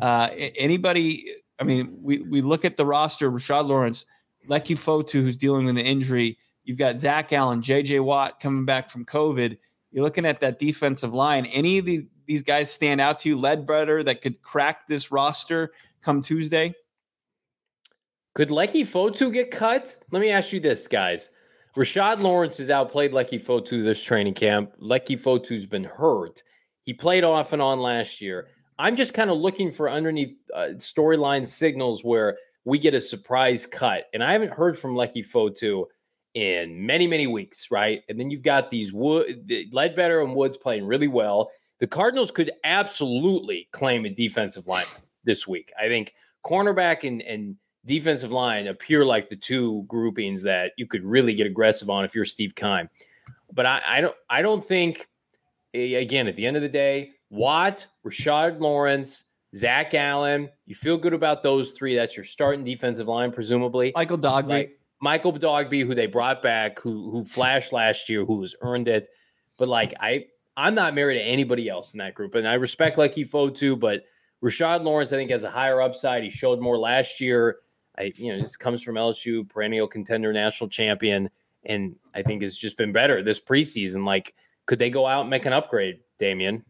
Uh, anybody? I mean, we we look at the roster: Rashard Lawrence, Leki Fotu, who's dealing with the injury. You've got Zach Allen, J.J. Watt coming back from COVID. You're looking at that defensive line. Any of the, these guys stand out to you? Ledbetter that could crack this roster come Tuesday? Could Leki Fotu get cut? Let me ask you this, guys. Rashard Lawrence has outplayed Leki Fotu this training camp. Leki Fotu's been hurt. He played off and on last year. I'm just kind of looking for underneath uh, storyline signals where we get a surprise cut. And I haven't heard from Leki Fotu in many, many weeks, right? And then you've got these Wood, the Ledbetter and Woods playing really well. The Cardinals could absolutely claim a defensive lineman this week. I think cornerback and, and defensive line appear like the two groupings that you could really get aggressive on if you're Steve Keim. But I, I don't I don't think again at the end of the day, Watt, Rashard Lawrence, Zach Allen, you feel good about those three. That's your starting defensive line, presumably. Michael Dogbe. Like Michael Dogbe, who they brought back, who who flashed last year, who has earned it. But like I, I'm not married to anybody else in that group, and I respect Leki Fotu. But Rashard Lawrence, I think, has a higher upside. He showed more last year. I, you know, this comes from LSU, perennial contender, national champion, and I think has just been better this preseason. Like, could they go out and make an upgrade, Damien?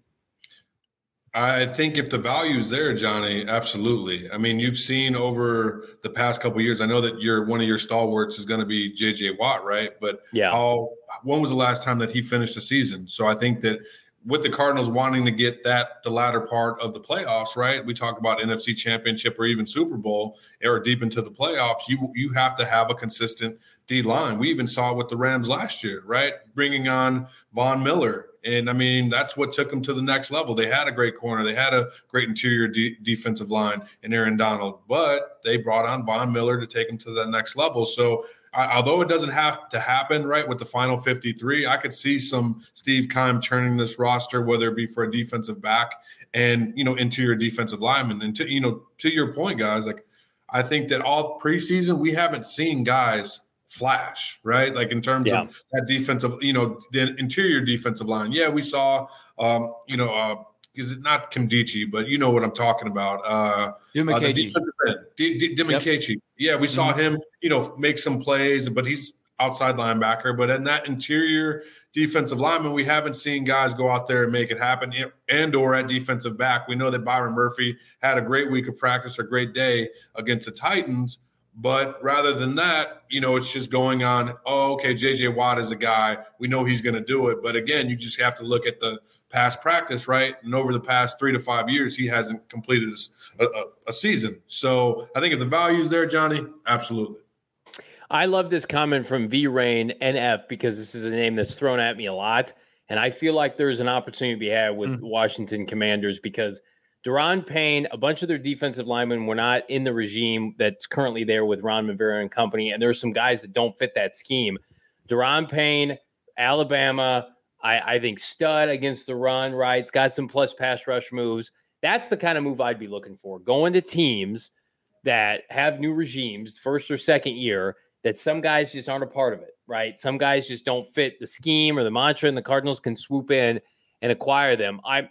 I think if the value is there, Johnny, absolutely. I mean, you've seen over the past couple years. I know that your one of your stalwarts is going to be J.J. Watt, right? But yeah, how, when was the last time that he finished the season? So I think that with the Cardinals wanting to get that the latter part of the playoffs, right? We talk about NFC Championship or even Super Bowl or deep into the playoffs. You you have to have a consistent D line. We even saw it with the Rams last year, right? Bringing on Von Miller and I mean, that's what took them to the next level. They had a great corner, they had a great interior de- defensive line in Aaron Donald, but they brought on Von Miller to take them to the next level. So, I, although it doesn't have to happen right with the final 53, I could see some Steve Keim churning this roster, whether it be for a defensive back and you know interior defensive lineman. And to you know, to your point, guys, like I think that all preseason we haven't seen guys flash, right? Like in terms yeah. of that defensive, you know, the interior defensive line. Yeah, we saw, um, you know, uh, is it not Nkemdiche, but you know what I'm talking about. Uh, uh the defensive end, D- D- yep. Yeah, we saw mm-hmm. him, you know, make some plays, but he's outside linebacker. But in that interior defensive lineman, we haven't seen guys go out there and make it happen. And or at defensive back, we know that Byron Murphy had a great week of practice, or great day against the Titans. But rather than that, you know, it's just going on, oh, okay, JJ Watt is a guy. We know he's going to do it. But again, you just have to look at the past practice, right? And over the past three to five years, he hasn't completed a, a, a season. So I think if the value's there, Johnny, absolutely. I love this comment from V Rain NF because this is a name that's thrown at me a lot. And I feel like there's an opportunity to be had with mm. Washington Commanders because – Daron Payne, a bunch of their defensive linemen were not in the regime that's currently there with Ron Rivera and company. And there's some guys that don't fit that scheme. Daron Payne, Alabama, I, I think stud against the run, right? It's got some plus pass rush moves. That's the kind of move I'd be looking for. Going to teams that have new regimes, first or second year, that some guys just aren't a part of it, right? Some guys just don't fit the scheme or the mantra, and the Cardinals can swoop in and acquire them. I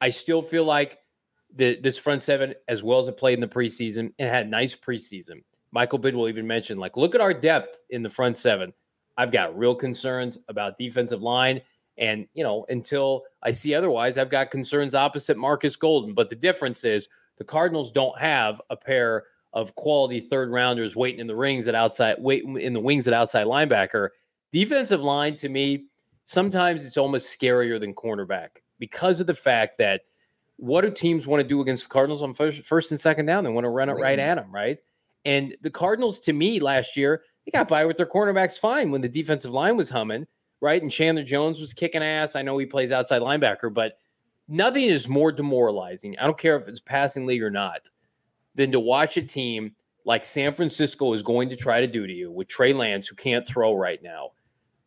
I still feel like the, this front seven, as well as it played in the preseason, and had nice preseason. Michael Bidwill even mentioned, like, look at our depth in the front seven. I've got real concerns about defensive line. And, you know, until I see otherwise, I've got concerns opposite Marcus Golden. But the difference is the Cardinals don't have a pair of quality third rounders waiting in the rings at outside, wait in the wings at outside linebacker. Defensive line to me, sometimes it's almost scarier than cornerback because of the fact that – what do teams want to do against the Cardinals on first, first and second down? They want to run it right at them, right? And the Cardinals, to me, last year, they got by with their cornerbacks fine when the defensive line was humming, right? And Chandler Jones was kicking ass. I know he plays outside linebacker, but nothing is more demoralizing. I don't care if it's passing league or not, than to watch a team like San Francisco is going to try to do to you with Trey Lance, who can't throw right now,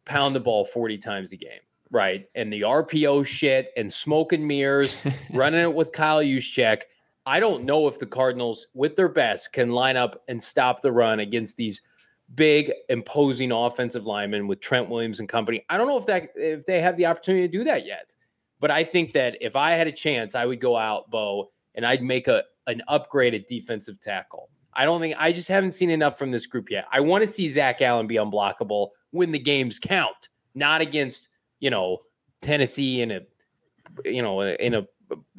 pound the ball 40 times a game right? And the RPO shit and smoke and mirrors, running it with Kyle Juszczyk. I don't know if the Cardinals, with their best, can line up and stop the run against these big, imposing offensive linemen with Trent Williams and company. I don't know if that if they have the opportunity to do that yet. But I think that if I had a chance, I would go out, Bo, and I'd make a an upgraded defensive tackle. I don't think I just haven't seen enough from this group yet. I want to see Zach Allen be unblockable when the games count, not against you know, Tennessee in a, you know, in a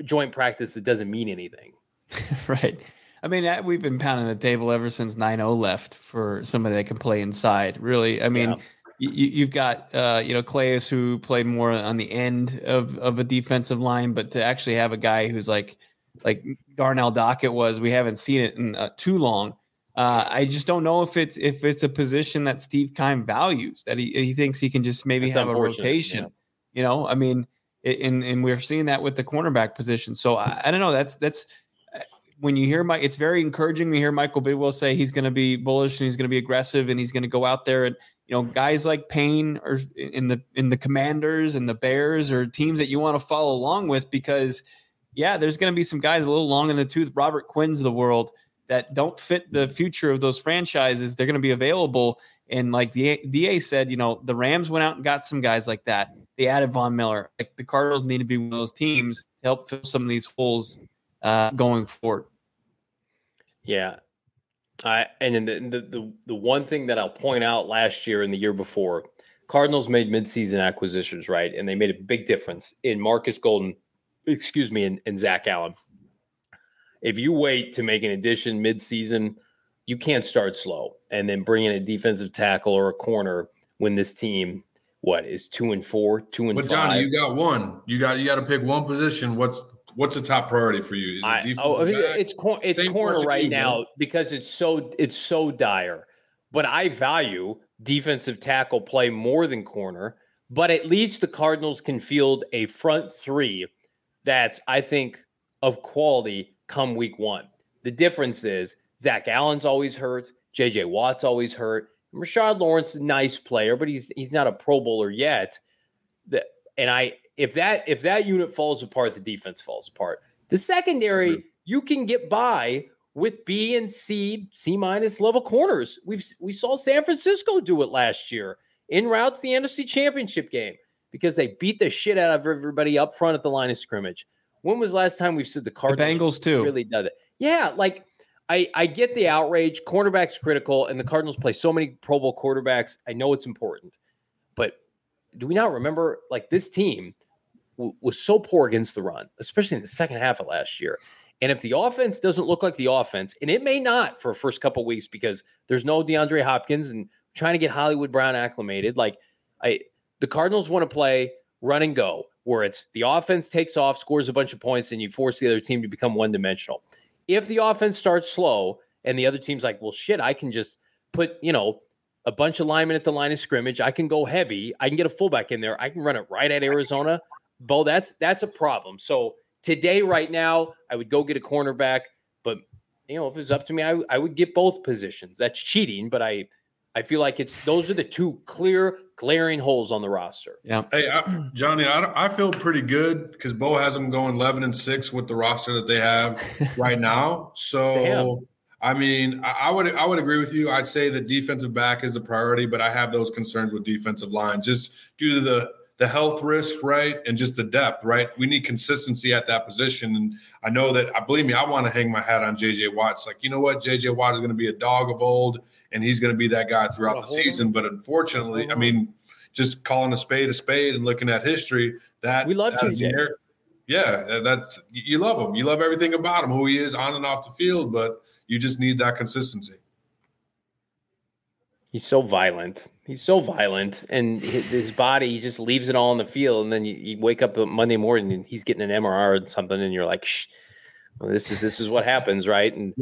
joint practice that doesn't mean anything. right. I mean, we've been pounding the table ever since 9-0 left for somebody that can play inside. Really, I mean, yeah. you, have got uh, you know Calais who played more on the end of of a defensive line, but to actually have a guy who's like like Darnell Dockett was, we haven't seen it in uh, too long. Uh, I just don't know if it's if it's a position that Steve Keim values that he, he thinks he can just maybe That's have a rotation. Yeah. You know, I mean, and and we're seeing that with the cornerback position. So I, I don't know. That's that's uh, when you hear my. It's very encouraging to hear Michael Bidwill say he's going to be bullish and he's going to be aggressive and he's going to go out there and you know guys like Payne or in the in the Commanders and the Bears or teams that you want to follow along with because yeah, there's going to be some guys a little long in the tooth. Robert Quinn's the world that don't fit the future of those franchises, they're going to be available. And like the DA said, you know, the Rams went out and got some guys like that. They added Von Miller. Like the Cardinals need to be one of those teams to help fill some of these holes uh, going forward. Yeah. I, and then the, the, the one thing that I'll point out last year and the year before, Cardinals made midseason acquisitions, right? And they made a big difference in Marcus Golden, excuse me, and, and Zach Allen. If you wait to make an addition midseason, you can't start slow and then bring in a defensive tackle or a corner when this team what is two and four, two and but five. Johnny, you got one. You got you got to pick one position. What's what's the top priority for you? I, oh, it's cor- it's corner right now because it's so it's so dire. But I value defensive tackle play more than corner. But at least the Cardinals can field a front three that's I think of quality come week one. The difference is Zach Allen's always hurt, JJ Watt's always hurt. Rashard Lawrence, nice player, but he's he's not a Pro Bowler yet. The, and I if that if that unit falls apart, the defense falls apart. The secondary, mm-hmm. you can get by with B and C, C minus level corners. We've we saw San Francisco do it last year in routes the NFC Championship game because they beat the shit out of everybody up front at the line of scrimmage. When was last time we've said the Cardinals the Bengals too really done it? Yeah, like I, I get the outrage. Cornerback's critical, and the Cardinals play so many Pro Bowl quarterbacks. I know it's important, but do we not remember like this team w- was so poor against the run, especially in the second half of last year. And if the offense doesn't look like the offense, and it may not for a first couple weeks because there's no DeAndre Hopkins and trying to get Hollywood Brown acclimated, like I the Cardinals want to play run and go, where it's the offense takes off, scores a bunch of points, and you force the other team to become one dimensional if the offense starts slow and the other team's like, well, shit, I can just put, you know, a bunch of linemen at the line of scrimmage. I can go heavy. I can get a fullback in there. I can run it right at Arizona. Bo, that's that's a problem. So today, right now, I would go get a cornerback, but you know, if it's up to me, I, I would get both positions. That's cheating, but I I feel like it's those are the two clear, glaring holes on the roster. Yeah. Hey, I, Johnny, I, I feel pretty good because Bo has them going eleven and six with the roster that they have right now. So, I mean, I, I, would I would agree with you. I'd say the defensive back is a priority, but I have those concerns with defensive line just due to the the health risk, right, and just the depth, right. We need consistency at that position, and I know that. I believe me, I want to hang my hat on JJ Watt's. Like, you know what, JJ Watt is going to be a dog of old and he's going to be that guy throughout the season. But unfortunately, I mean, just calling a spade a spade and looking at history, that we love JJ. Yeah, that's you love him. You love everything about him, who he is on and off the field, but you just need that consistency. He's so violent. He's so violent, and his, body he just leaves it all on the field. And then you, you wake up Monday morning and he's getting an MRR or something, and you're like, Shh well, this is this is what happens, right? And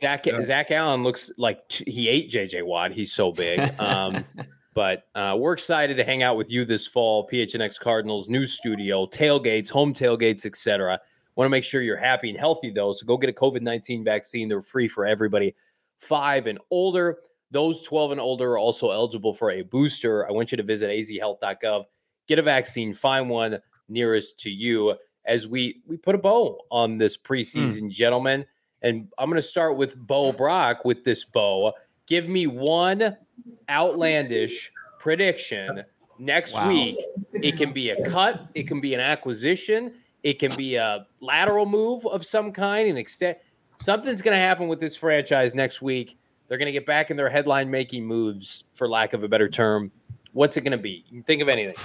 Zach yeah. Zach Allen looks like t- he ate JJ Watt. He's so big. Um, but uh, we're excited to hang out with you this fall. PHNX Cardinals new studio, tailgates, home tailgates, etc. Want to make sure you're happy and healthy though, so go get a COVID nineteen vaccine. They're free for everybody, five and older. Those 12 and older are also eligible for a booster. I want you to visit azhealth.gov, get a vaccine, find one nearest to you as we we put a bow on this hmm. preseason, mm. gentlemen. And I'm going to start with Bo Brock with this bow. Give me one outlandish prediction next wow. week. It can be a cut, it can be an acquisition, it can be a lateral move of some kind, and extent. Something's going to happen with this franchise next week. They're going to get back in their headline making moves, for lack of a better term. What's it going to be? You can think of anything.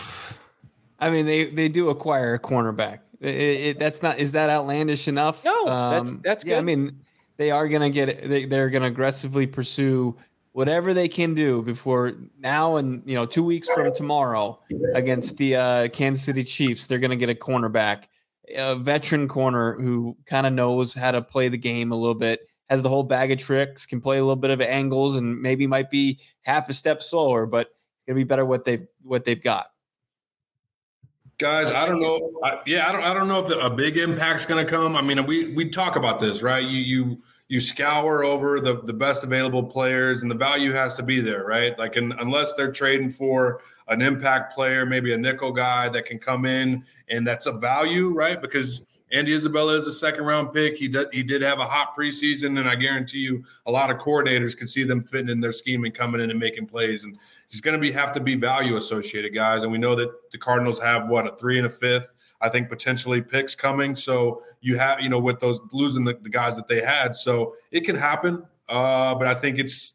I mean, they they do acquire a cornerback. It, it, that's not is that outlandish enough? No, um, that's that's good. Yeah, I mean, they are gonna get they, they're gonna aggressively pursue whatever they can do before now and you know two weeks from tomorrow against the uh, Kansas City Chiefs. They're gonna get a cornerback, a veteran corner who kind of knows how to play the game a little bit. Has the whole bag of tricks, can play a little bit of angles, and maybe might be half a step slower, but it's gonna be better what they what they've got. Guys, I don't know. I, yeah, I don't. I don't know if the, a big impact's going to come. I mean, we we talk about this, right? You you you scour over the the best available players, and the value has to be there, right? Like, in, unless they're trading for an impact player, maybe a nickel guy that can come in and that's a value, right? Because Andy Isabella is a second round pick. He did, he did have a hot preseason, and I guarantee you, a lot of coordinators can see them fitting in their scheme and coming in and making plays. And he's going to be have to be value associated, guys. And we know that the Cardinals have what a three and a fifth. I think potentially picks coming. So you have, you know, with those losing the, the guys that they had, so it can happen. uh, but I think it's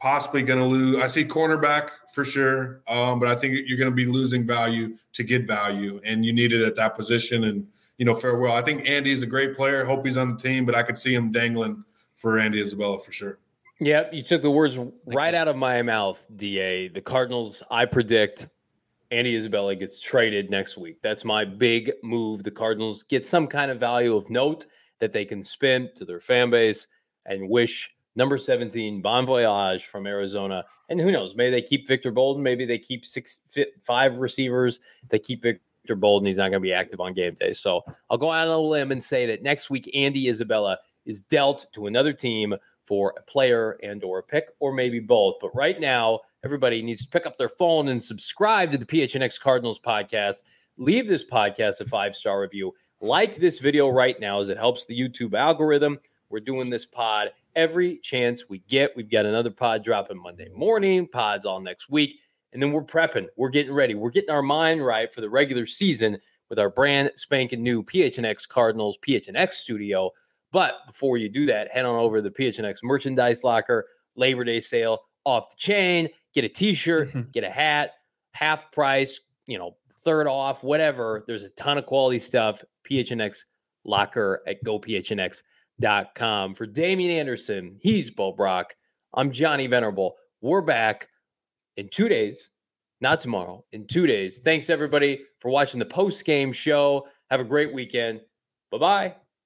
possibly going to lose. I see cornerback for sure, um, but I think you're going to be losing value to get value, and you need it at that position. And you know, farewell. I think Andy is a great player. Hope he's on the team, but I could see him dangling for Andy Isabella for sure. Yep, you took the words right out of my mouth, Da. The Cardinals, I predict Andy Isabella gets traded next week. That's my big move. The Cardinals get some kind of value of note that they can spin to their fan base and wish number 17, Bon Voyage from Arizona. And who knows? Maybe they keep Victor Bolden. Maybe they keep six, five receivers. They keep Victor Bolden. He's not going to be active on game day. So I'll go out on a limb and say that next week, Andy Isabella is dealt to another team for a player and or a pick or maybe both. But right now, everybody needs to pick up their phone and subscribe to the PHNX Cardinals podcast. Leave this podcast a five star review. Like this video right now as it helps the YouTube algorithm. We're doing this pod every chance we get. We've got another pod dropping Monday morning, pods all next week. And then we're prepping. We're getting ready. We're getting our mind right for the regular season with our brand spanking new PHNX Cardinals PHNX studio. But before you do that, head on over to the PHNX merchandise locker, Labor Day sale off the chain get a t-shirt, mm-hmm. get a hat, half price, you know, third off, whatever. There's a ton of quality stuff. PHNX locker at gophnx.com. For Damien Anderson, he's Bo Brock. I'm Johnny Venerable. We're back in two days, not tomorrow, in two days. Thanks everybody for watching the post-game show. Have a great weekend. Bye-bye.